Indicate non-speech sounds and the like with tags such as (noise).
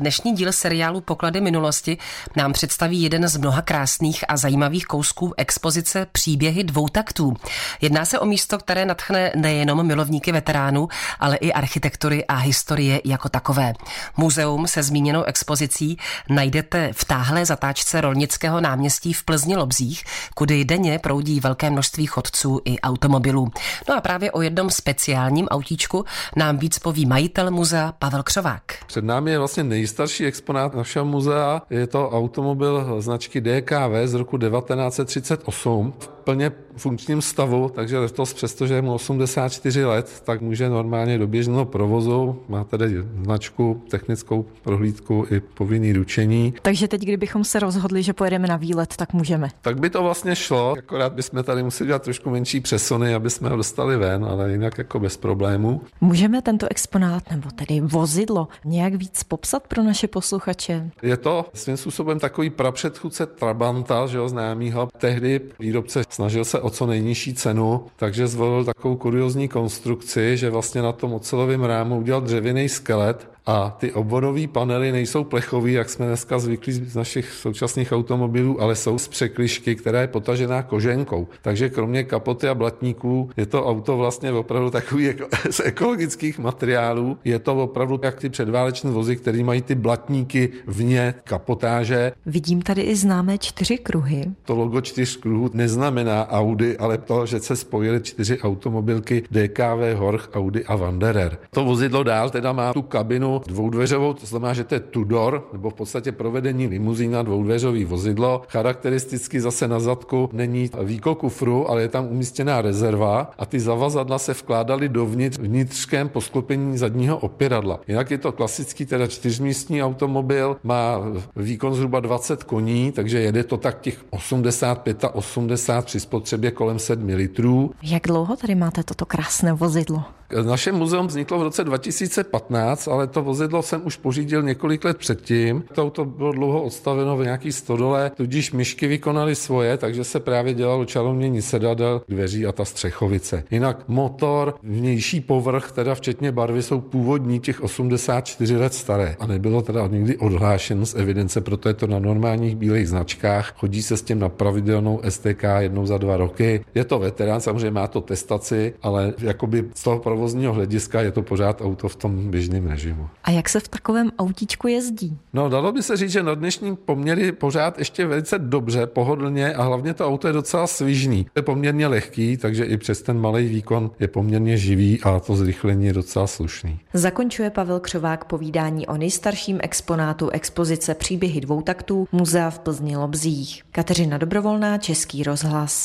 dnešní díl seriálu Poklady minulosti nám představí jeden z mnoha krásných a zajímavých kousků expozice Příběhy dvou taktů. Jedná se o místo, které natchne nejenom milovníky veteránů, ale i architektury a historie jako takové. Muzeum se zmíněnou expozicí najdete v táhlé zatáčce Rolnického náměstí v Plzni Lobzích, kudy denně proudí velké množství chodců i automobilů. No a právě o jednom speciálním autíčku nám víc poví majitel muzea Pavel Křovák. Před námi je vlastně nejstarší exponát našeho muzea. Je to automobil značky DKV z roku 1938 v plně funkčním stavu, takže letos, přestože je mu 84 let, tak může normálně do běžného provozu. Má tedy značku, technickou prohlídku i povinný ručení. Takže teď, kdybychom se rozhodli, že pojedeme na výlet, tak můžeme. Tak by to vlastně šlo, akorát bychom tady museli dělat trošku menší přesuny, aby jsme ho dostali ven, ale jinak jako bez problémů. Můžeme tento exponát, nebo tedy vozidlo, nějak víc popsat pro naše posluchače? Je to svým způsobem takový prapředchůdce Trabanta, že jo, známýho. Tehdy výrobce snažil se o co nejnižší cenu, takže zvolil takovou kuriozní konstrukci, že vlastně na tom ocelovém rámu udělal dřevěný skelet a ty obvodové panely nejsou plechové, jak jsme dneska zvyklí z našich současných automobilů, ale jsou z překlišky, která je potažená koženkou. Takže kromě kapoty a blatníků je to auto vlastně opravdu takový jako (laughs) z ekologických materiálů. Je to opravdu jak ty předváleční vozy, které mají ty blatníky vně kapotáže. Vidím tady i známé čtyři kruhy. To logo čtyř kruhů neznamená Audi, ale to, že se spojily čtyři automobilky DKV, Horch, Audi a Wanderer. To vozidlo dál teda má tu kabinu dvoudveřovou, to znamená, že to je Tudor, nebo v podstatě provedení limuzína, dvoudveřový vozidlo. Charakteristicky zase na zadku není výkol kufru, ale je tam umístěná rezerva a ty zavazadla se vkládaly dovnitř vnitřkém posklopení zadního opěradla. Jinak je to klasický teda čtyřmístní automobil, má výkon zhruba 20 koní, takže jede to tak těch 85 a 80 při spotřebě kolem 7 litrů. Jak dlouho tady máte toto krásné vozidlo? Naše muzeum vzniklo v roce 2015, ale to vozidlo jsem už pořídil několik let předtím. To auto bylo dlouho odstaveno v nějaký stodole, tudíž myšky vykonaly svoje, takže se právě dělalo čaromění sedadel, dveří a ta střechovice. Jinak motor, vnější povrch, teda včetně barvy, jsou původní těch 84 let staré a nebylo teda nikdy odhlášeno z evidence, proto je to na normálních bílých značkách. Chodí se s tím na pravidelnou STK jednou za dva roky. Je to veterán, samozřejmě má to testaci, ale jakoby z toho provozního hlediska je to pořád auto v tom běžném režimu. A jak se v takovém autíčku jezdí? No, dalo by se říct, že na dnešní poměry pořád ještě velice dobře, pohodlně a hlavně to auto je docela svižný. Je poměrně lehký, takže i přes ten malý výkon je poměrně živý a to zrychlení je docela slušný. Zakončuje Pavel Křovák povídání o nejstarším exponátu expozice Příběhy dvou taktů Muzea v Plzni Lobzích. Kateřina Dobrovolná, Český rozhlas.